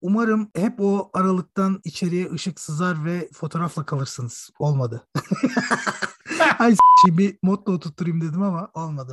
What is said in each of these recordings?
Umarım hep o aralıktan içeriye ışık sızar ve fotoğrafla kalırsınız. Olmadı. Ay bir motto tutturayım dedim ama olmadı.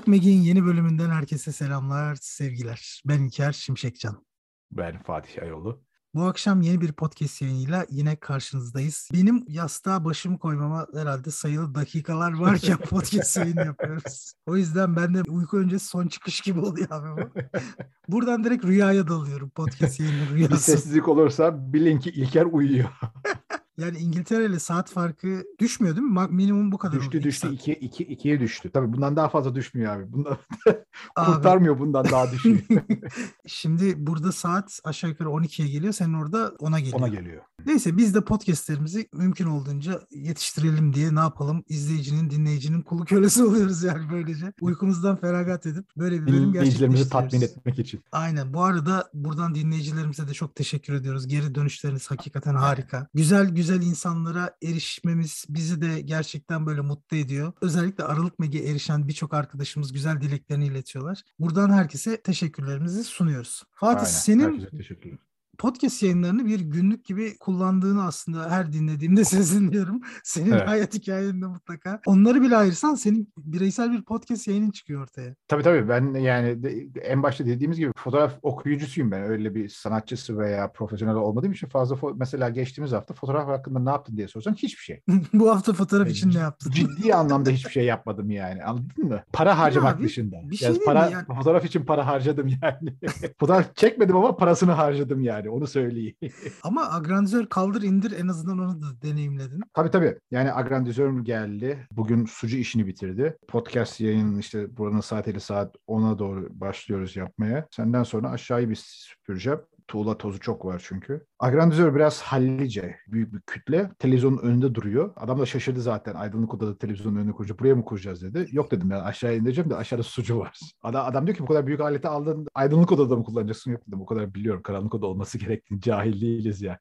Aralık Megi'nin yeni bölümünden herkese selamlar, sevgiler. Ben İlker Şimşekcan. Ben Fatih Ayolu. Bu akşam yeni bir podcast yayınıyla yine karşınızdayız. Benim yastığa başımı koymama herhalde sayılı dakikalar varken podcast yayını yapıyoruz. O yüzden ben de uyku öncesi son çıkış gibi oluyor abi bu. Buradan direkt rüyaya dalıyorum podcast yayını rüyası. Bir sessizlik olursa bilin ki İlker uyuyor. Yani İngiltere ile saat farkı düşmüyor değil mi? Minimum bu kadar düştü oldu. düştü İki iki, iki, ikiye düştü. Tabii bundan daha fazla düşmüyor abi. Bundan Abi. kurtarmıyor bundan daha düşüyor. Şimdi burada saat aşağı yukarı 12'ye geliyor. Senin orada 10'a geliyor. Ona geliyor. Neyse biz de podcastlerimizi mümkün olduğunca yetiştirelim diye ne yapalım? İzleyicinin, dinleyicinin kulu kölesi oluyoruz yani böylece. Uykumuzdan feragat edip böyle bir bölüm Dinleyicilerimizi tatmin etmek için. Aynen. Bu arada buradan dinleyicilerimize de çok teşekkür ediyoruz. Geri dönüşleriniz hakikaten harika. Güzel güzel insanlara erişmemiz bizi de gerçekten böyle mutlu ediyor. Özellikle Aralık Meg'e erişen birçok arkadaşımız güzel dileklerini iletiyorlar. Buradan herkese teşekkürlerimizi sunuyoruz. Fatih Aynen. senin. Podcast yayınlarını bir günlük gibi kullandığını aslında her dinlediğimde sezinliyorum. Senin Evet. hayat hikayende mutlaka. Onları bile ayırsan senin bireysel bir podcast yayının çıkıyor ortaya. Tabii tabii ben yani de- en başta dediğimiz gibi fotoğraf okuyucusuyum ben. Öyle bir sanatçısı veya profesyonel olmadığım için fazla fo- mesela geçtiğimiz hafta fotoğraf hakkında ne yaptın diye sorsan hiçbir şey. Bu hafta fotoğraf Yani için ne yaptın? Ciddi anlamda hiçbir şey yapmadım yani. Anladın mı? Para harcamak abi, dışında. bir şey Yani para, yani? Fotoğraf için para harcadım yani. fotoğraf çekmedim ama parasını harcadım yani. Onu söyleyeyim. Ama agrandizör kaldır indir en azından onu da deneyimledin. tabii tabii. Yani agrandizörüm geldi. Bugün sucu işini bitirdi. Podcast yayının işte buranın saatiyle saat 10'a doğru başlıyoruz yapmaya. Senden sonra aşağıyı bir süpüreceğim. Tuğla tozu çok var çünkü. Agrandizör biraz hallice, büyük bir kütle. Televizyonun önünde duruyor. Adam da şaşırdı zaten. Aydınlık odada televizyonun önüne kuracak. Buraya mı kuracağız dedi. Yok dedim ben aşağıya indireceğim de aşağıda sucu var. Adam, adam diyor ki bu kadar büyük aleti aldın aydınlık odada mı kullanacaksın? Yok dedim o kadar biliyorum. Karanlık oda olması gerektiğini cahil değiliz yani.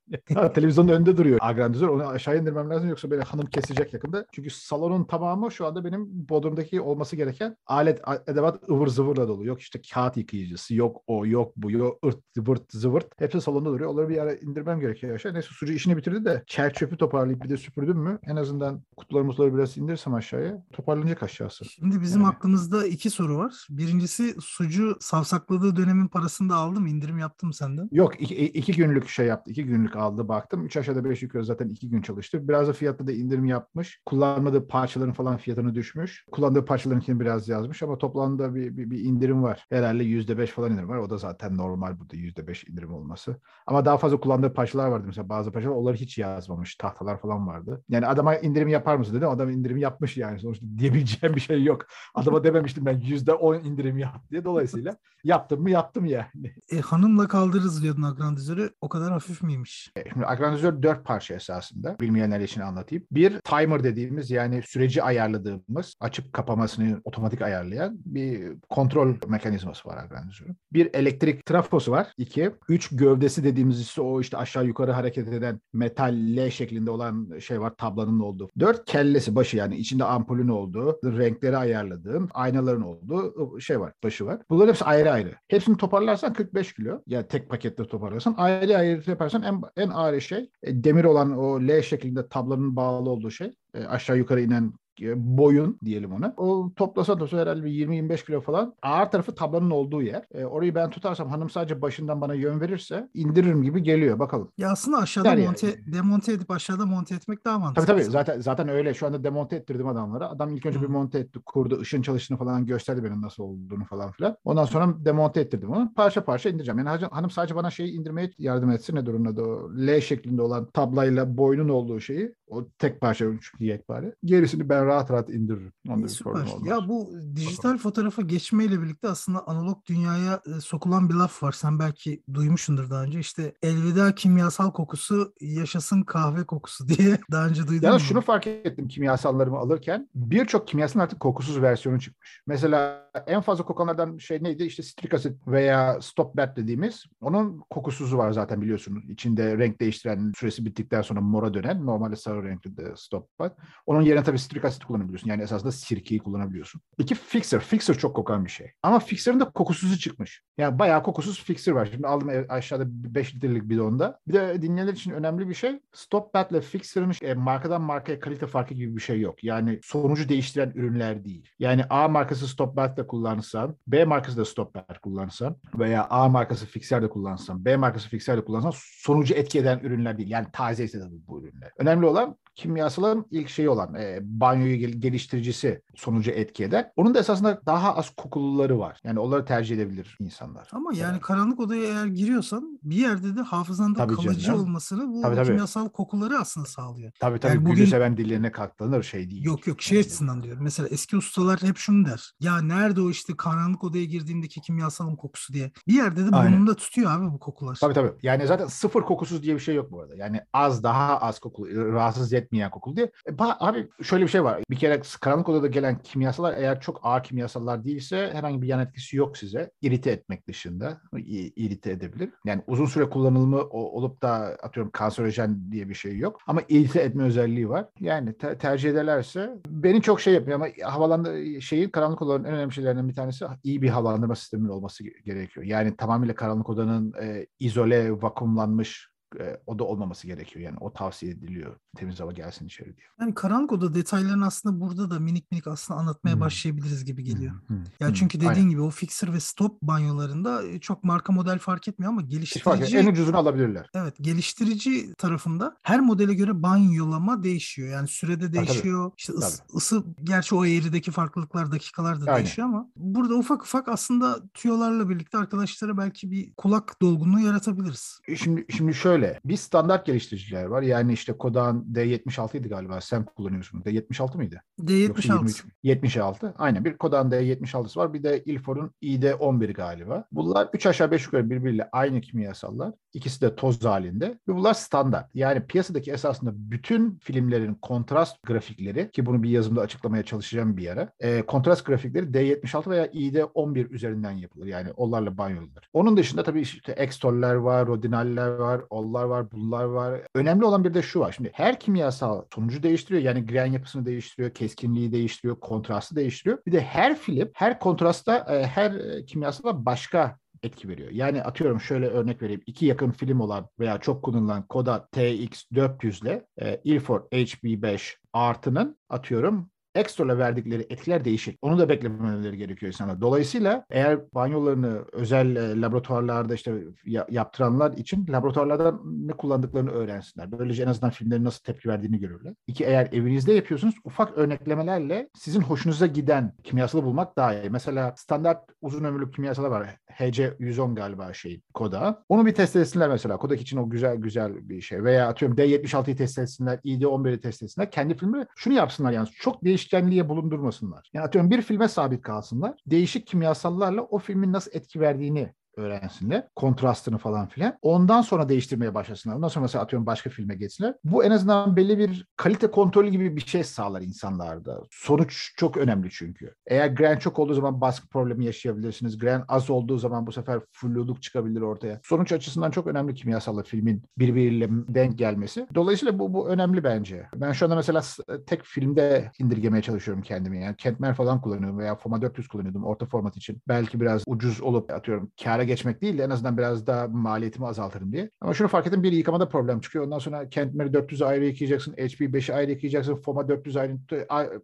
Televizyonun önünde duruyor agrandizör. Onu aşağıya indirmem lazım yoksa beni hanım kesecek yakında. Çünkü salonun tamamı şu anda benim bodrumdaki olması gereken alet edevat ıvır zıvırla dolu. Yok işte kağıt yıkayıcısı, yok o, yok bu, yok ırt zıvırt zıvırt. Hepsi salonda duruyor. Onları bir ara indirmem gerekiyor aşağı. Neyse sucu işini bitirdi de çer çöpü toparlayıp bir de süpürdüm mü en azından kutuları mutuları biraz indirsem aşağıya toparlanacak aşağısı. Şimdi bizim Yani. aklımızda iki soru var. Birincisi sucu savsakladığı dönemin parasını da aldı mı? İndirim yaptı mı senden? Yok iki, iki günlük şey yaptı. iki günlük aldı baktım. Üç aşağıda beş yukarı zaten iki gün çalıştı. Biraz da fiyatta da indirim yapmış. Kullanmadığı parçaların falan fiyatını düşmüş. Kullandığı parçalarınkini biraz yazmış ama toplamda bir, bir, bir indirim var. Herhalde yüzde beş falan indirim var. O da zaten normal burada yüzde beş indirim olması. Ama daha fazla kullandığı parçalar vardı. Mesela bazı parçalar onları hiç yazmamış. Tahtalar falan vardı. Yani adama indirim yapar mısın dedi. Adam indirim yapmış yani. Sonuçta diyebileceğim bir şey yok. Adama dememiştim ben yüzde on indirim yap diye. Dolayısıyla yaptım mı yaptım yani. E, hanımla kaldırırız diyordun agrandizörü. O kadar hafif miymiş? E, Şimdi agrandizör dört parça esasında. Bilmeyenler için anlatayım. Bir timer dediğimiz yani süreci ayarladığımız, açıp kapamasını otomatik ayarlayan bir kontrol mekanizması var agrandizörün. Bir elektrik trafosu var. İki. Üç gövdesi dediğimiz ise o işte aşağı yukarı hareket eden metal L şeklinde olan şey var tablanın olduğu. Dört kellesi başı yani içinde ampulün olduğu, renkleri ayarladığın, aynaların olduğu şey var, başı var. Bunların hepsi ayrı ayrı. Hepsini toparlarsan 45 kilo. Yani tek pakette toparlarsan. Ayrı ayrı yaparsan en, en ağır şey e, demir olan o L şeklinde tablanın bağlı olduğu şey. E, aşağı yukarı inen boyun diyelim ona. O toplasa toplasa herhalde bir 20-25 kilo falan. Ağır tarafı tablanın olduğu yer. E, orayı ben tutarsam hanım sadece başından bana yön verirse indiririm gibi geliyor bakalım. Ya aslında aşağıda Yani- monte, demonte edip aşağıda monte etmek daha mantıklı. Tabii tabii zaten zaten öyle. Şu anda demonte ettirdim adamlara. Adam ilk önce Hı. bir monte etti, kurdu, ışın çalışını falan gösterdi benim nasıl olduğunu falan filan. Ondan sonra demonte ettirdim onu. Parça parça indireceğim. Yani hanım sadece bana şeyi indirmeye yardım etsin. Ne durumda da o L şeklinde olan tablayla boynun olduğu şeyi o tek parça çünkü yekpare. Gerisini ben rahat rahat indiririm. Onda bir Süper. olmaz. Ya bu dijital fotoğrafa geçmeyle birlikte aslında analog dünyaya e, sokulan bir laf var. Sen belki duymuşsundur daha önce. İşte elveda kimyasal kokusu, yaşasın kahve kokusu diye daha önce duydun Ya şunu fark ettim kimyasallarımı alırken birçok kimyasalın artık kokusuz versiyonu çıkmış. Mesela en fazla kokanlardan şey neydi? İşte citric acid veya stop bat dediğimiz. Onun kokusuzu var zaten biliyorsunuz. İçinde renk değiştiren süresi bittikten sonra mora dönen. Normalde sarı renkli de stop bat. Onun yerine tabii citric acid kullanabiliyorsun. Yani esasında sirkeyi kullanabiliyorsun. İki fixer. Fixer çok kokan bir şey. Ama fixer'ın da kokusuzu çıkmış. Yani bayağı kokusuz fixer var. Şimdi aldım aşağıda 5 litrelik bidonda. Bir de dinleyenler için önemli bir şey. Stop bat ile fixer'ın e, markadan markaya kalite farkı gibi bir şey yok. Yani sonucu değiştiren ürünler değil. Yani A markası stop bat de kullanırsan, B markası da stop bat kullanırsan veya A markası fixer de kullansan, B markası fixer de kullansan sonucu etki eden ürünler değil. Yani taze ise de bu ürünler. Önemli olan kimyasalın ilk şeyi olan e, banyoyu geliştiricisi sonucu etki eder. Onun da esasında daha az kokuluları var. Yani onları tercih edebilir insanlar. Ama yani evet. karanlık odaya eğer giriyorsan bir yerde de hafızanda tabii kalıcı canım. olmasını bu tabii, tabii. kimyasal kokuları aslında sağlıyor. Tabii tabii. Yani bugün seven dillerine katlanır şey değil. Yok yok şey yani. açısından diyorum. Mesela eski ustalar hep şunu der. Ya nerede o işte karanlık odaya girdiğimdeki kimyasalın kokusu diye. Bir yerde de burnunda tutuyor abi bu kokular. Tabii tabii. Yani zaten sıfır kokusuz diye bir şey yok bu arada. Yani az daha az kokulu, rahatsız etmeyen kokulu diye. E, abi şöyle bir şey var. Bir kere karanlık odada gelen kimyasallar eğer çok ağır kimyasallar değilse herhangi bir yan etkisi yok size. İrite etmek dışında irite edebilir. Yani uzun süre kullanılımı olup da atıyorum kanserojen diye bir şey yok. Ama irite etme özelliği var. Yani te- tercih ederlerse beni çok şey yapıyor ama havalandı şeyin karanlık odanın en önemli şeylerinden bir tanesi iyi bir havalandırma sisteminin olması gerekiyor. Yani tamamıyla karanlık odanın e, izole, vakumlanmış e, o da olmaması gerekiyor. Yani o tavsiye ediliyor. Temiz hava gelsin içeri diye. Yani karanlık oda detaylarını aslında burada da minik minik aslında anlatmaya hmm. başlayabiliriz gibi geliyor. Hmm. Hmm. Yani çünkü dediğin Aynen. gibi o fixer ve stop banyolarında e, çok marka model fark etmiyor ama geliştirici... En ucuzunu alabilirler. Evet. Geliştirici tarafında her modele göre banyolama değişiyor. Yani sürede değişiyor. Ha, işte ısı, ısı gerçi o eğrideki farklılıklar dakikalar da değişiyor ama burada ufak ufak aslında tüyolarla birlikte arkadaşlara belki bir kulak dolgunluğu yaratabiliriz. E, şimdi şimdi şöyle şöyle bir standart geliştiriciler var. Yani işte Kodan D76 idi galiba. Sen kullanıyorsun. D76 mıydı? D76. 76. Aynen bir Kodan D76'sı var. Bir de Ilfor'un ID11 galiba. Bunlar 3 aşağı 5 yukarı birbiriyle aynı kimyasallar. İkisi de toz halinde. Ve bunlar standart. Yani piyasadaki esasında bütün filmlerin kontrast grafikleri ki bunu bir yazımda açıklamaya çalışacağım bir ara. E, kontrast grafikleri D76 veya ID11 üzerinden yapılır. Yani onlarla banyoludur. Onun dışında tabii işte ekstoller var, rodinaller var, yollar var, bunlar var. Önemli olan bir de şu var. Şimdi her kimyasal sonucu değiştiriyor. Yani gren yapısını değiştiriyor, keskinliği değiştiriyor, kontrastı değiştiriyor. Bir de her film, her kontrasta, e, her e, kimyasala başka etki veriyor. Yani atıyorum şöyle örnek vereyim. İki yakın film olan veya çok kullanılan Kodak TX400 ile e, Ilford HB5 artının atıyorum ekstra verdikleri etkiler değişik. Onu da beklemeleri gerekiyor insanlar. Dolayısıyla eğer banyolarını özel e, laboratuvarlarda işte ya, yaptıranlar için laboratuvarlardan ne kullandıklarını öğrensinler. Böylece en azından filmlerin nasıl tepki verdiğini görürler. İki eğer evinizde yapıyorsunuz ufak örneklemelerle sizin hoşunuza giden kimyasalı bulmak daha iyi. Mesela standart uzun ömürlü kimyasalar var. HC110 galiba şey Koda. Onu bir test etsinler mesela. Kodak için o güzel güzel bir şey. Veya atıyorum D76'yı test etsinler, ID11'i test etsinler. Kendi filmleri şunu yapsınlar yani çok değişik değişkenliğe bulundurmasınlar. Yani atıyorum bir filme sabit kalsınlar. Değişik kimyasallarla o filmin nasıl etki verdiğini öğrensinler. Kontrastını falan filan. Ondan sonra değiştirmeye başlasınlar. Ondan sonra mesela atıyorum başka filme geçsinler. Bu en azından belli bir kalite kontrolü gibi bir şey sağlar insanlarda. Sonuç çok önemli çünkü. Eğer gren çok olduğu zaman baskı problemi yaşayabilirsiniz. Gren az olduğu zaman bu sefer fulluluk çıkabilir ortaya. Sonuç açısından çok önemli kimyasallar filmin birbiriyle denk gelmesi. Dolayısıyla bu, bu önemli bence. Ben şu anda mesela tek filmde indirgemeye çalışıyorum kendimi. Yani Kentmer falan kullanıyorum veya Foma 400 kullanıyordum orta format için. Belki biraz ucuz olup atıyorum kâra geçmek değil de en azından biraz daha maliyetimi azaltırım diye. Ama şunu fark ettim bir yıkamada problem çıkıyor. Ondan sonra Kentmer'i 400'ü ayrı yıkayacaksın. HP 5'i ayrı yıkayacaksın. FOMA 400 ayrı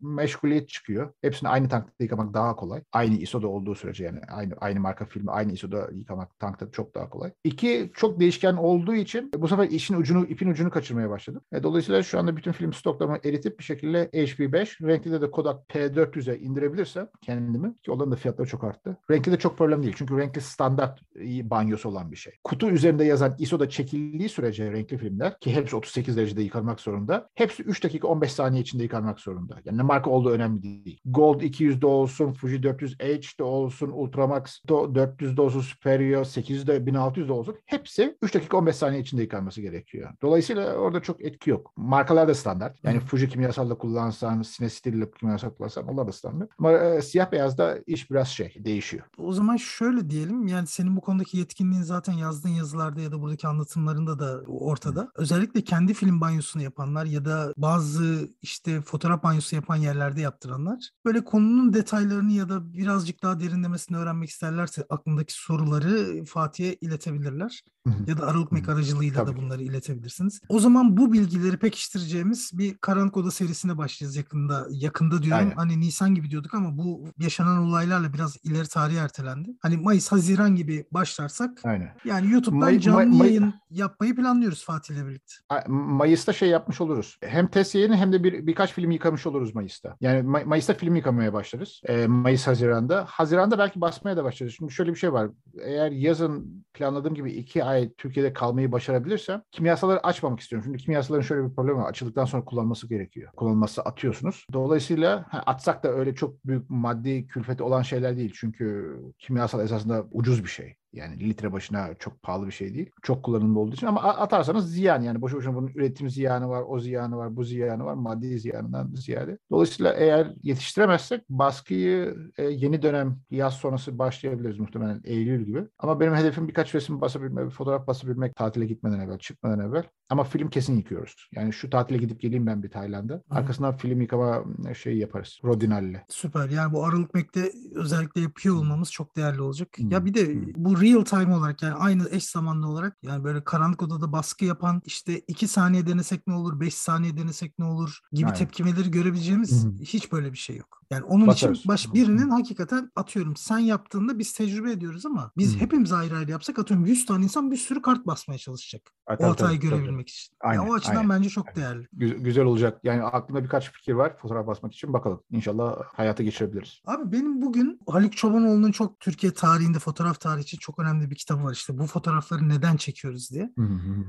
meşguliyet çıkıyor. Hepsini aynı tankta yıkamak daha kolay. Aynı ISO'da olduğu sürece yani aynı aynı marka filmi aynı ISO'da yıkamak tankta çok daha kolay. İki çok değişken olduğu için bu sefer işin ucunu ipin ucunu kaçırmaya başladım. E, dolayısıyla şu anda bütün film stoklarımı eritip bir şekilde HP5 renkli de de Kodak P400'e indirebilirsem kendimi ki onların da fiyatları çok arttı. Renkli de çok problem değil. Çünkü renkli standart format banyosu olan bir şey. Kutu üzerinde yazan ISO'da çekildiği sürece renkli filmler ki hepsi 38 derecede yıkanmak zorunda. Hepsi 3 dakika 15 saniye içinde yıkanmak zorunda. Yani ne marka olduğu önemli değil. Gold 200'de olsun, Fuji 400H'de olsun, Ultramax 400'de olsun, Superior 800'de 1600'de olsun. Hepsi 3 dakika 15 saniye içinde yıkanması gerekiyor. Dolayısıyla orada çok etki yok. Markalar da standart. Yani Fuji kimyasalda kullansan, Cinestill kimyasal kullansan onlar da standart. Ama e, siyah beyazda iş biraz şey değişiyor. O zaman şöyle diyelim yani senin bu konudaki yetkinliğin zaten yazdığın yazılarda ya da buradaki anlatımlarında da ortada. Özellikle kendi film banyosunu yapanlar ya da bazı işte fotoğraf banyosu yapan yerlerde yaptıranlar böyle konunun detaylarını ya da birazcık daha derinlemesine öğrenmek isterlerse aklındaki soruları Fatih'e iletebilirler. Ya da Aralık Mek aracılığıyla da bunları iletebilirsiniz. O zaman bu bilgileri pekiştireceğimiz bir Karanlık Oda serisine başlayacağız yakında. Yakında diyorum Aynen. hani Nisan gibi diyorduk ama bu yaşanan olaylarla biraz ileri tarihe ertelendi. Hani Mayıs, Haziran gibi başlarsak Aynen. yani YouTube'dan May, canlı May, yayın May, yapmayı planlıyoruz Fatih ile birlikte. Mayıs'ta şey yapmış oluruz. Hem test yayını hem de bir birkaç film yıkamış oluruz Mayıs'ta. Yani May, Mayıs'ta film yıkamaya başlarız. E, Mayıs, Haziran'da. Haziran'da belki basmaya da başlarız. Şimdi şöyle bir şey var. Eğer yazın planladığım gibi iki ay Türkiye'de kalmayı başarabilirsem kimyasalları açmamak istiyorum. Çünkü kimyasalların şöyle bir problemi var. Açıldıktan sonra kullanması gerekiyor. Kullanılması atıyorsunuz. Dolayısıyla ha, atsak da öyle çok büyük maddi külfeti olan şeyler değil. Çünkü kimyasal esasında ucuz bir şey. Moshe. Yani litre başına çok pahalı bir şey değil. Çok kullanımlı olduğu için ama atarsanız ziyan yani boşu boşuna bunun üretim ziyanı var, o ziyanı var, bu ziyanı var, maddi ziyanından ziyade. Dolayısıyla eğer yetiştiremezsek baskıyı e, yeni dönem yaz sonrası başlayabiliriz muhtemelen Eylül gibi. Ama benim hedefim birkaç resim basabilmek, bir fotoğraf basabilmek tatile gitmeden evvel, çıkmadan evvel. Ama film kesin yıkıyoruz. Yani şu tatile gidip geleyim ben bir Tayland'a. Arkasından film yıkama şeyi yaparız. Rodinal'le. Süper. Yani bu Aralık Mek'te özellikle yapıyor olmamız çok değerli olacak. Hmm. Ya bir de bu real time olarak yani aynı eş zamanlı olarak yani böyle karanlık odada baskı yapan işte 2 saniye denesek ne olur, 5 saniye denesek ne olur gibi Aynen. tepkimeleri görebileceğimiz Hı-hı. hiç böyle bir şey yok. Yani onun Bakarız. için baş birinin hakikaten atıyorum sen yaptığında biz tecrübe ediyoruz ama biz Hı-hı. hepimiz ayrı ayrı yapsak atıyorum 100 tane insan bir sürü kart basmaya çalışacak. Ay, o hatayı tabii, görebilmek tabii. için. Aynen, yani o açıdan aynen. bence çok değerli. Güzel olacak. Yani aklımda birkaç fikir var fotoğraf basmak için. Bakalım. İnşallah hayata geçirebiliriz. Abi benim bugün Haluk Çobanoğlu'nun çok Türkiye tarihinde fotoğraf tarihi için çok önemli bir kitabı var işte. Bu fotoğrafları neden çekiyoruz diye.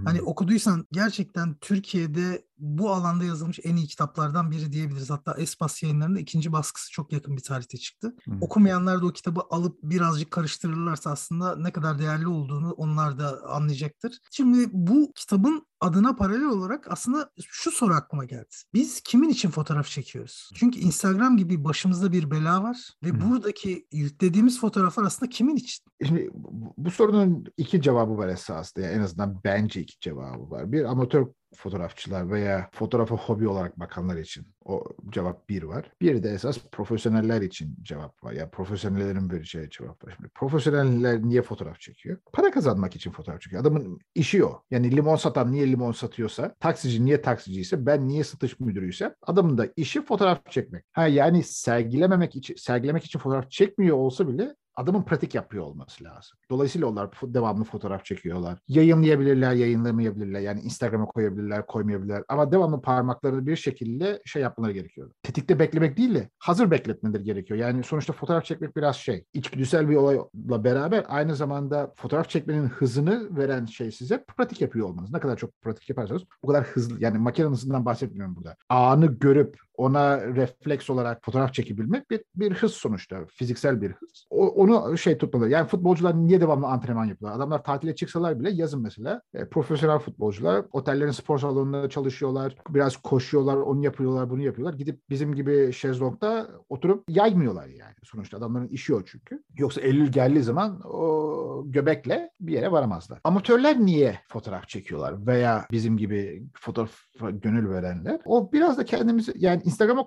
hani okuduysan gerçekten Türkiye'de bu alanda yazılmış en iyi kitaplardan biri diyebiliriz. Hatta Espas yayınlarında ikinci baskısı çok yakın bir tarihte çıktı. Hı. Okumayanlar da o kitabı alıp birazcık karıştırırlarsa aslında ne kadar değerli olduğunu onlar da anlayacaktır. Şimdi bu kitabın adına paralel olarak aslında şu soru aklıma geldi. Biz kimin için fotoğraf çekiyoruz? Çünkü Instagram gibi başımızda bir bela var ve hmm. buradaki yüklediğimiz fotoğraflar aslında kimin için? Şimdi bu sorunun iki cevabı var esasında. Yani en azından bence iki cevabı var. Bir amatör fotoğrafçılar veya fotoğrafa hobi olarak bakanlar için o cevap bir var. Bir de esas profesyoneller için cevap var. Yani profesyonellerin vereceği cevap var. Şimdi profesyoneller niye fotoğraf çekiyor? Para kazanmak için fotoğraf çekiyor. Adamın işi o. Yani limon satan niye limon satıyorsa, taksici niye taksiciyse, ben niye satış müdürüysem adamın da işi fotoğraf çekmek. Ha yani sergilememek için sergilemek için fotoğraf çekmiyor olsa bile adamın pratik yapıyor olması lazım. Dolayısıyla onlar devamlı fotoğraf çekiyorlar. Yayınlayabilirler, yayınlamayabilirler. Yani Instagram'a koyabilirler, koymayabilirler. Ama devamlı parmaklarını bir şekilde şey yapmaları gerekiyor. Tetikte beklemek değil de hazır bekletmeleri gerekiyor. Yani sonuçta fotoğraf çekmek biraz şey. içgüdüsel bir olayla beraber aynı zamanda fotoğraf çekmenin hızını veren şey size pratik yapıyor olmanız. Ne kadar çok pratik yaparsanız o kadar hızlı. Yani makine hızından bahsetmiyorum burada. Anı görüp ona refleks olarak fotoğraf çekebilmek bir, bir hız sonuçta. Fiziksel bir hız. O, onu şey tutmalı. Yani futbolcular niye devamlı antrenman yapıyorlar? Adamlar tatile çıksalar bile yazın mesela e, profesyonel futbolcular otellerin spor salonunda çalışıyorlar. Biraz koşuyorlar, onu yapıyorlar, bunu yapıyorlar. Gidip bizim gibi şezlongda oturup yaymıyorlar yani. Sonuçta adamların işi o çünkü. Yoksa Eylül geldiği zaman o göbekle bir yere varamazlar. Amatörler niye fotoğraf çekiyorlar? Veya bizim gibi fotoğraf gönül verenler. O biraz da kendimizi yani Instagram'a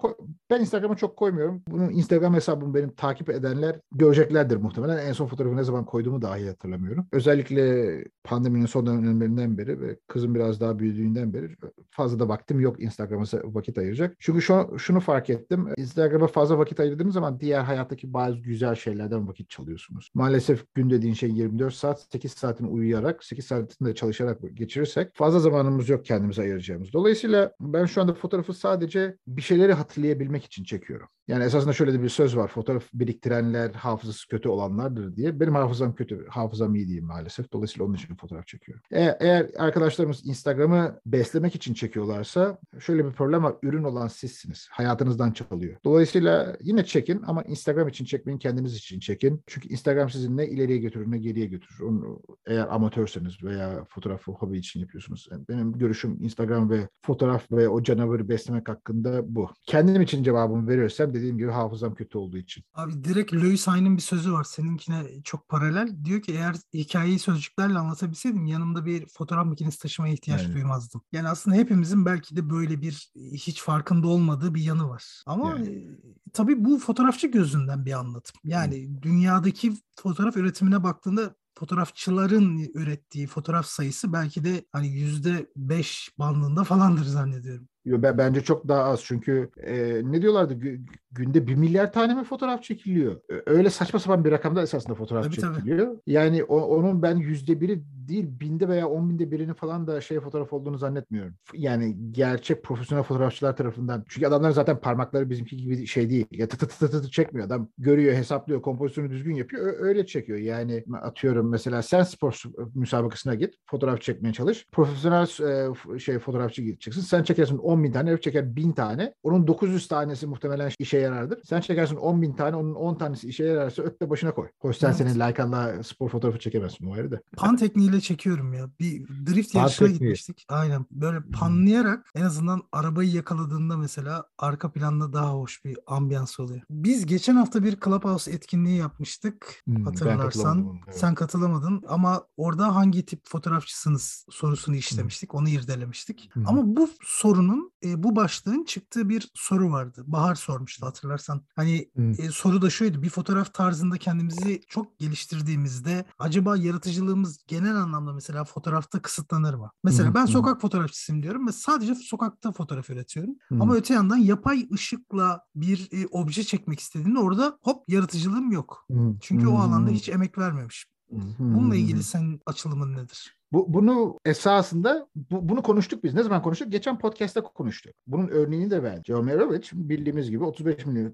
ben Instagram'a çok koymuyorum. Bunu Instagram hesabımı benim takip edenler göreceklerdir muhtemelen. En son fotoğrafı ne zaman koyduğumu dahi hatırlamıyorum. Özellikle pandeminin son dönemlerinden beri ve kızım biraz daha büyüdüğünden beri fazla da vaktim yok Instagram'a vakit ayıracak. Çünkü şu, şunu fark ettim. Instagram'a fazla vakit ayırdığınız zaman diğer hayattaki bazı güzel şeylerden vakit çalıyorsunuz. Maalesef gün dediğin şey 24 24 saat 8 saatini uyuyarak 8 saatinde çalışarak geçirirsek fazla zamanımız yok kendimize ayıracağımız. Dolayısıyla ben şu anda fotoğrafı sadece bir şeyleri hatırlayabilmek için çekiyorum. Yani esasında şöyle de bir söz var. Fotoğraf biriktirenler hafızası kötü olanlardır diye. Benim hafızam kötü. Hafızam iyi değil maalesef. Dolayısıyla onun için fotoğraf çekiyorum. Eğer, eğer arkadaşlarımız Instagram'ı beslemek için çekiyorlarsa şöyle bir problem var. Ürün olan sizsiniz. Hayatınızdan çalıyor. Dolayısıyla yine çekin ama Instagram için çekmeyin. Kendiniz için çekin. Çünkü Instagram sizi ne ileriye götürür ne geriye götürür. Onu, eğer amatörseniz veya fotoğrafı hobi için yapıyorsunuz. Yani benim görüşüm Instagram ve fotoğraf ve o canavarı beslemek hakkında bu. Kendim için cevabımı veriyorsam dediğim gibi hafızam kötü olduğu için. Abi direkt Lewis Hine'ın bir sözü var. Seninkine çok paralel. Diyor ki eğer hikayeyi sözcüklerle anlatabilseydim yanımda bir fotoğraf makinesi taşımaya ihtiyaç Yani. duymazdım. Yani aslında hepimizin belki de böyle bir hiç farkında olmadığı bir yanı var. Ama Yani. e, tabii bu fotoğrafçı gözünden bir anlatım. Yani dünyadaki fotoğraf üretimine baktığında fotoğrafçıların ürettiği fotoğraf sayısı belki de hani yüzde beş bandında falandır zannediyorum. Bence çok daha az çünkü e, ne diyorlardı Gü- günde bir milyar tane mi fotoğraf çekiliyor? Öyle saçma sapan bir rakamda esasında fotoğraf Tabii, tabii. çekiliyor. Yani o- onun ben yüzde biri değil binde veya on binde birini falan da şey fotoğraf olduğunu zannetmiyorum. Yani gerçek profesyonel fotoğrafçılar tarafından. Çünkü adamların zaten parmakları bizimki gibi şey değil. Ya tı tı tı tı tı çekmiyor. Adam görüyor, hesaplıyor, kompozisyonu düzgün yapıyor. Öyle çekiyor. Yani atıyorum mesela sen spor müsabakasına git. Fotoğraf çekmeye çalış. Profesyonel e, şey fotoğrafçı gideceksin. Sen çekersin 10 bin tane, herif çeker 1000 tane. Onun 900 tanesi muhtemelen işe yarardır. Sen çekersin 10 bin tane, onun 10 tanesi işe yararsa öp de başına koy. Hoş sen Evet. senin Leican'la spor fotoğrafı çekemezsin o ayrı da. Pan tekniğiyle çekiyorum ya. Bir drift Pan yarışına tekniği. gitmiştik. Aynen. Böyle panlayarak en azından arabayı yakaladığında mesela arka planda daha hoş bir ambiyans oluyor. Biz geçen hafta bir Clubhouse etkinliği yapmıştık. Hmm, hatırlarsan. evet. Sen katılamadın ama orada hangi tip fotoğrafçısınız sorusunu işlemiştik. Onu irdelemiştik. Hı. Ama bu sorunun e, bu başlığın çıktığı bir soru vardı. Bahar sormuştu hatırlarsan. Hani e, soru da şuydu. Bir fotoğraf tarzında kendimizi çok geliştirdiğimizde acaba yaratıcılığımız genel anlamda mesela fotoğrafta kısıtlanır mı? Mesela ben sokak fotoğrafçısıyım diyorum ve sadece sokakta fotoğraf üretiyorum. Ama öte yandan yapay ışıkla bir e, obje çekmek istediğimde orada hop yaratıcılığım yok. Çünkü o alanda hiç emek vermemişim. Bununla ilgili senin açılımın nedir? Bu, bunu esasında bu- bunu konuştuk biz. Ne zaman konuştuk? Geçen podcast'ta konuştuk. Bunun örneğini de verdi. Joe Merovich bildiğimiz gibi 35 mm,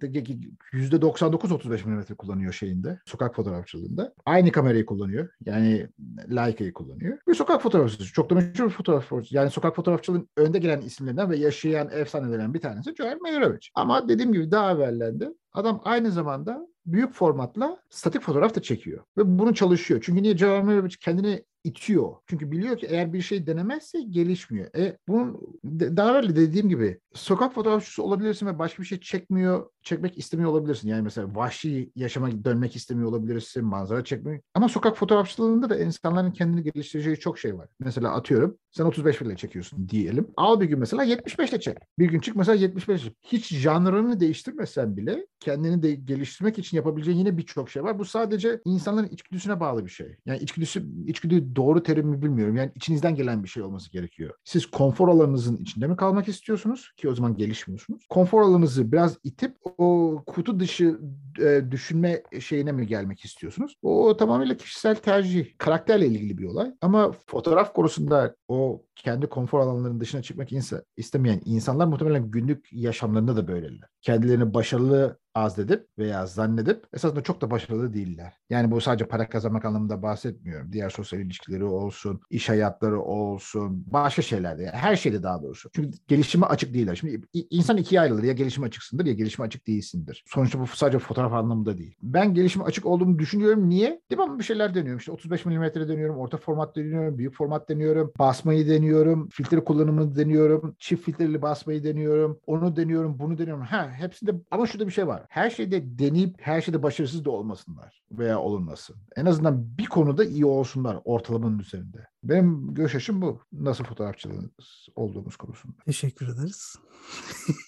%99 35 mm kullanıyor şeyinde, sokak fotoğrafçılığında. Aynı kamerayı kullanıyor. Yani Leica'yı kullanıyor. Ve sokak fotoğrafçısı. Çok da meşhur bir fotoğrafçı. Yani sokak fotoğrafçılığın önde gelen isimlerinden ve yaşayan efsanelerinden bir tanesi Joe Merovich. Ama dediğim gibi daha evvellendi. Adam aynı zamanda büyük formatla statik fotoğraf da çekiyor. Ve bunu çalışıyor. Çünkü niye Joe Merovich kendini itiyor. Çünkü biliyor ki eğer bir şey denemezse gelişmiyor. E bunun daha evvel de dediğim gibi sokak fotoğrafçısı olabilirsin ve başka bir şey çekmiyor, çekmek istemiyor olabilirsin. Yani mesela vahşi yaşama dönmek istemiyor olabilirsin, manzara çekmek. Ama sokak fotoğrafçılığında da insanların kendini geliştireceği çok şey var. Mesela atıyorum sen 35 ile çekiyorsun diyelim. Al bir gün mesela 75 ile çek. Bir gün çık mesela 75 ile çek. Hiç janrını değiştirmesen bile kendini de geliştirmek için yapabileceğin yine birçok şey var. Bu sadece insanların içgüdüsüne bağlı bir şey. Yani içgüdüsü, içgüdü doğru terimi bilmiyorum. Yani içinizden gelen bir şey olması gerekiyor. Siz konfor alanınızın içinde mi kalmak istiyorsunuz ki o zaman gelişmiyorsunuz? Konfor alanınızı biraz itip o kutu dışı e, düşünme şeyine mi gelmek istiyorsunuz? O tamamıyla kişisel tercih. Karakterle ilgili bir olay. Ama fotoğraf konusunda o kendi konfor alanlarının dışına çıkmak istemeyen insanlar muhtemelen günlük yaşamlarında da böyleler. Kendilerini başarılı azdedip veya zannedip esasında çok da başarılı değiller. Yani bu sadece para kazanmak anlamında bahsetmiyorum. Diğer sosyal ilişkileri olsun, iş hayatları olsun, başka şeylerde. Yani her şeyde daha doğrusu. Çünkü gelişime açık değiller. Şimdi insan ikiye ayrılır. Ya gelişime açıksındır ya gelişime açık değilsindir. Sonuçta bu sadece fotoğraf anlamında değil. Ben gelişime açık olduğumu düşünüyorum. Niye? Devamlı bir şeyler deniyorum. İşte 35 mm deniyorum, orta format deniyorum, büyük format deniyorum, basmayı deniyorum, filtre kullanımını deniyorum, çift filtreli basmayı deniyorum, onu deniyorum, bunu deniyorum. Ha hepsinde ama şurada bir şey var. Her şeyde deneyip her şeyde başarısız da olmasınlar veya olunmasın. En azından bir konuda iyi olsunlar ortalamanın üzerinde. Benim görüş açım bu. Nasıl fotoğrafçılığımız olduğumuz konusunda. Teşekkür ederiz.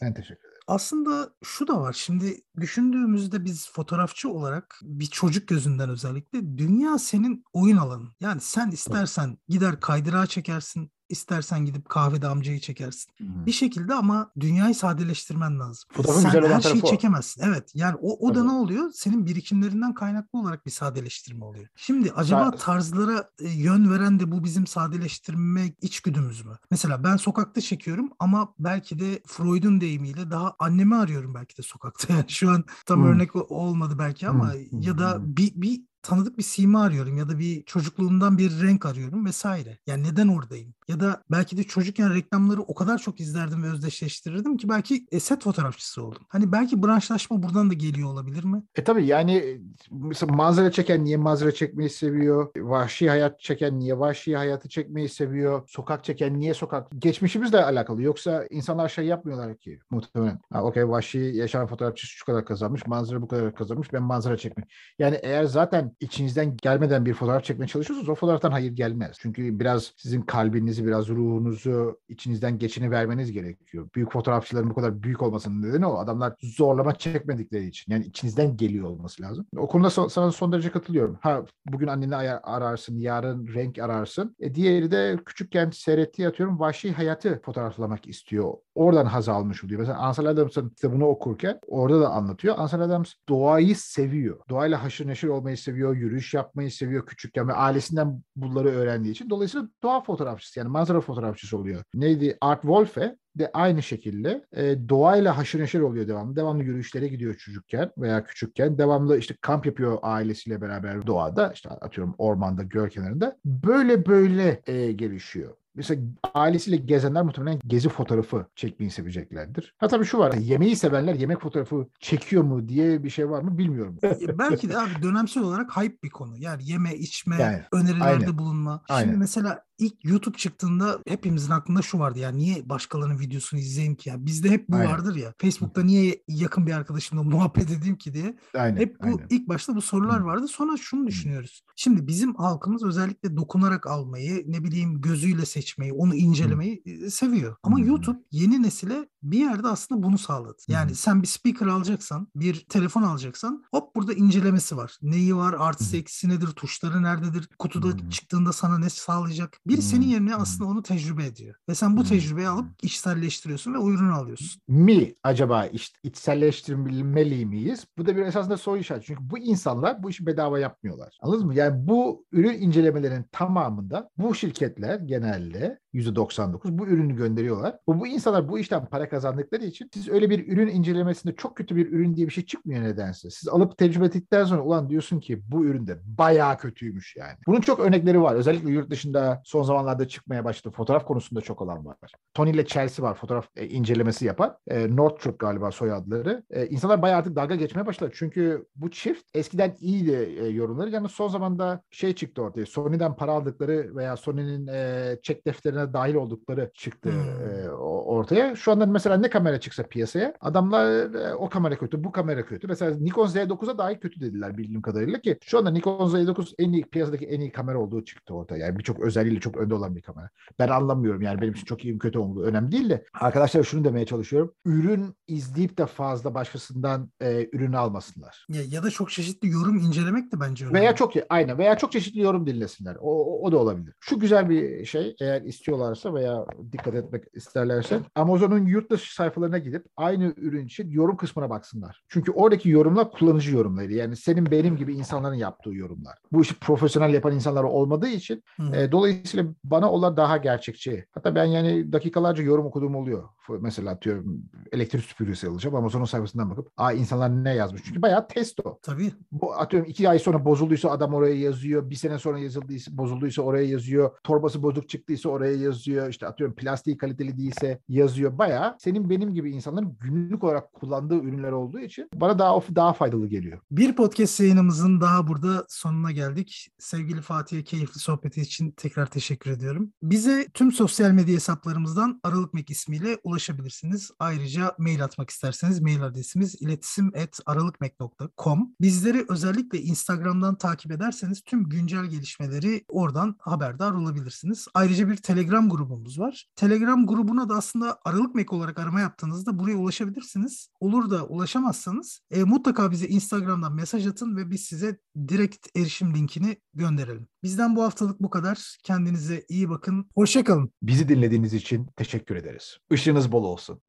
Ben teşekkür ederim. Aslında şu da var. Şimdi düşündüğümüzde biz fotoğrafçı olarak bir çocuk gözünden özellikle dünya senin oyun alanın. Yani sen istersen gider kaydırağı çekersin, istersen gidip kahvede amcayı çekersin. Hı. Bir şekilde ama dünyayı sadeleştirmen lazım. Fotoğrafın Sen güzel olan her şeyi o. çekemezsin. Evet. Yani o, o da ne oluyor? Senin birikimlerinden kaynaklı olarak bir sadeleştirme oluyor. Şimdi acaba Sa- tarzlara e, yön veren de bu bizim sadeleştirme içgüdümüz mü? Mesela ben sokakta çekiyorum ama belki de Freud'un deyimiyle daha annemi arıyorum belki de sokakta. Yani şu an tam Hmm. örnek olmadı belki ama Hmm, ya da hmm. bir, bir tanıdık bir sima arıyorum ya da bir çocukluğumdan bir renk arıyorum vesaire. Yani neden oradayım? Ya da belki de çocukken reklamları o kadar çok izlerdim ve özdeşleştirirdim ki belki e, set fotoğrafçısı oldum. Hani belki branşlaşma buradan da geliyor olabilir mi? E tabii yani mesela manzara çeken niye manzara çekmeyi seviyor? Vahşi hayat çeken niye vahşi hayatı çekmeyi seviyor? Sokak çeken niye sokak? Geçmişimizle alakalı. Yoksa insanlar şey yapmıyorlar ki muhtemelen. Ha, okey vahşi yaşam fotoğrafçısı şu kadar kazanmış, manzara bu kadar kazanmış, ben manzara çekmek. Yani eğer zaten içinizden gelmeden bir fotoğraf çekmeye çalışıyorsanız o fotoğraftan hayır gelmez. Çünkü biraz sizin kalbinizi, biraz ruhunuzu içinizden geçini vermeniz gerekiyor. Büyük fotoğrafçıların bu kadar büyük olmasının nedeni o. Adamlar zorlama çekmedikleri için. Yani içinizden geliyor olması lazım. O konuda so- sana son derece katılıyorum. Ha bugün anneni ararsın, yarın renk ararsın. E, diğeri de küçükken seyrettiği atıyorum vahşi hayatı fotoğraflamak istiyor. Oradan haz almış oluyor. Mesela Ansel Adams'ın kitabını okurken orada da anlatıyor. Ansel Adams doğayı seviyor. Doğayla haşır neşir olmayı seviyor, yürüyüş yapmayı seviyor küçükken ve ailesinden bunları öğrendiği için. Dolayısıyla doğa fotoğrafçısı yani manzara fotoğrafçısı oluyor. Neydi? Art Wolfe de aynı şekilde e, doğayla haşır neşir oluyor devamlı. Devamlı yürüyüşlere gidiyor çocukken veya küçükken. Devamlı işte kamp yapıyor ailesiyle beraber doğada. işte atıyorum ormanda, göl kenarında. Böyle böyle e, gelişiyor. Mesela ailesiyle gezenler muhtemelen gezi fotoğrafı çekmeyi seveceklerdir. Ha tabii şu var. Yemeği sevenler yemek fotoğrafı çekiyor mu diye bir şey var mı bilmiyorum. E, belki de abi dönemsel olarak hype bir konu. Yani yeme, içme, Yani, önerilerde aynen. bulunma. Şimdi Aynen. mesela ilk YouTube çıktığında hepimizin aklında şu vardı ya niye başkalarının videosunu izleyeyim ki ya? Bizde hep bu Aynen. vardır ya. Facebook'ta niye yakın bir arkadaşımla muhabbet edeyim ki diye. Aynen. Hep bu aynen. ilk başta bu sorular vardı. Sonra şunu düşünüyoruz. Şimdi bizim halkımız özellikle dokunarak almayı, ne bileyim gözüyle seçmeyi, onu incelemeyi seviyor. Ama. YouTube yeni nesile bir yerde aslında bunu sağladı. Yani sen bir speaker alacaksan, bir telefon alacaksan hop burada incelemesi var. Neyi var, artısı eksisi nedir, tuşları nerededir, kutuda çıktığında sana ne sağlayacak. Biri senin yerine Hı. aslında onu tecrübe ediyor. Ve sen bu Hı. tecrübeyi alıp içselleştiriyorsun ve ürünü alıyorsun. mi acaba iç, içselleştirmeli miyiz? Bu da bir esasında soru işareti. Çünkü bu insanlar bu işi bedava yapmıyorlar. Anladınız mı? Yani bu ürün incelemelerinin tamamında bu şirketler genelde %99 bu ürünü gönderiyorlar. Bu, bu insanlar bu işten para kazandıkları için siz öyle bir ürün incelemesinde çok kötü bir ürün diye bir şey çıkmıyor nedense. Siz alıp tecrübe ettikten sonra ulan diyorsun ki bu ürün de bayağı kötüymüş yani. Bunun çok örnekleri var. Özellikle yurt dışında son zamanlarda çıkmaya başladı. Fotoğraf konusunda çok olan var. Tony ile Chelsea var fotoğraf e, incelemesi yapan. E, Northrop galiba soyadları. E, insanlar bayağı artık dalga geçmeye başladı. Çünkü bu çift eskiden iyiydi e, yorumları. Yani son zamanda şey çıktı ortaya. Sony'den para aldıkları veya Sony'nin e, çek defterine dahil oldukları çıktı Hmm. e, o- ortaya. Şu anda mesela ne kamera çıksa piyasaya adamlar e, o kamera kötü, bu kamera kötü. Mesela Nikon Z9'a dahi kötü dediler bildiğim kadarıyla ki şu anda Nikon Z9 en iyi piyasadaki en iyi kamera olduğu çıktı ortaya. Yani birçok özelliğiyle çok önde olan bir kamera. Ben anlamıyorum yani benim için çok iyi mi kötü olduğu önemli değil de arkadaşlar şunu demeye çalışıyorum. Ürün izleyip de fazla başkasından e, ürünü almasınlar. Ya, ya da çok çeşitli yorum incelemek de bence önemli. Veya çok aynen veya çok çeşitli yorum dinlesinler. O, o, o da olabilir. Şu güzel bir şey eğer istiyorlarsa veya dikkat etmek isterlerse Amazon'un yurt dışı sayfalarına gidip aynı ürün için yorum kısmına baksınlar. Çünkü oradaki yorumlar kullanıcı yorumları. Yani senin benim gibi insanların yaptığı yorumlar. Bu işi profesyonel yapan insanlar olmadığı için Hı. e, dolayısıyla bana onlar daha gerçekçi. Hatta ben yani dakikalarca yorum okuduğum oluyor. Mesela atıyorum elektrik süpürgesi alacağım. Amazon'un sayfasından bakıp aa insanlar ne yazmış. Çünkü bayağı test o. Tabii. Bu atıyorum iki ay sonra bozulduysa adam oraya yazıyor. Bir sene sonra yazıldıysa bozulduysa oraya yazıyor. Torbası bozuk çıktıysa oraya yazıyor. İşte atıyorum plastiği kaliteli değilse yazıyor. Bayağı senin benim gibi insanların günlük olarak kullandığı ürünler olduğu için bana daha daha faydalı geliyor. Bir podcast yayınımızın daha burada sonuna geldik. Sevgili Fatih'e keyifli sohbeti için tekrar teşekkür ediyorum. Bize tüm sosyal medya hesaplarımızdan Aralık Mek ismiyle ulaşabilirsiniz. Ulaşabilirsiniz. Ayrıca mail atmak isterseniz mail adresimiz iletişim et aralıkmek.com. Bizleri özellikle Instagram'dan takip ederseniz tüm güncel gelişmeleri oradan haberdar olabilirsiniz. Ayrıca bir Telegram grubumuz var. Telegram grubuna da aslında Aralık Mek olarak arama yaptığınızda buraya ulaşabilirsiniz. Olur da ulaşamazsanız e, mutlaka bize Instagram'dan mesaj atın ve biz size direkt erişim linkini gönderelim. Bizden bu haftalık bu kadar. Kendinize iyi bakın. Hoşçakalın. Bizi dinlediğiniz için teşekkür ederiz. Işığınız bol olsun.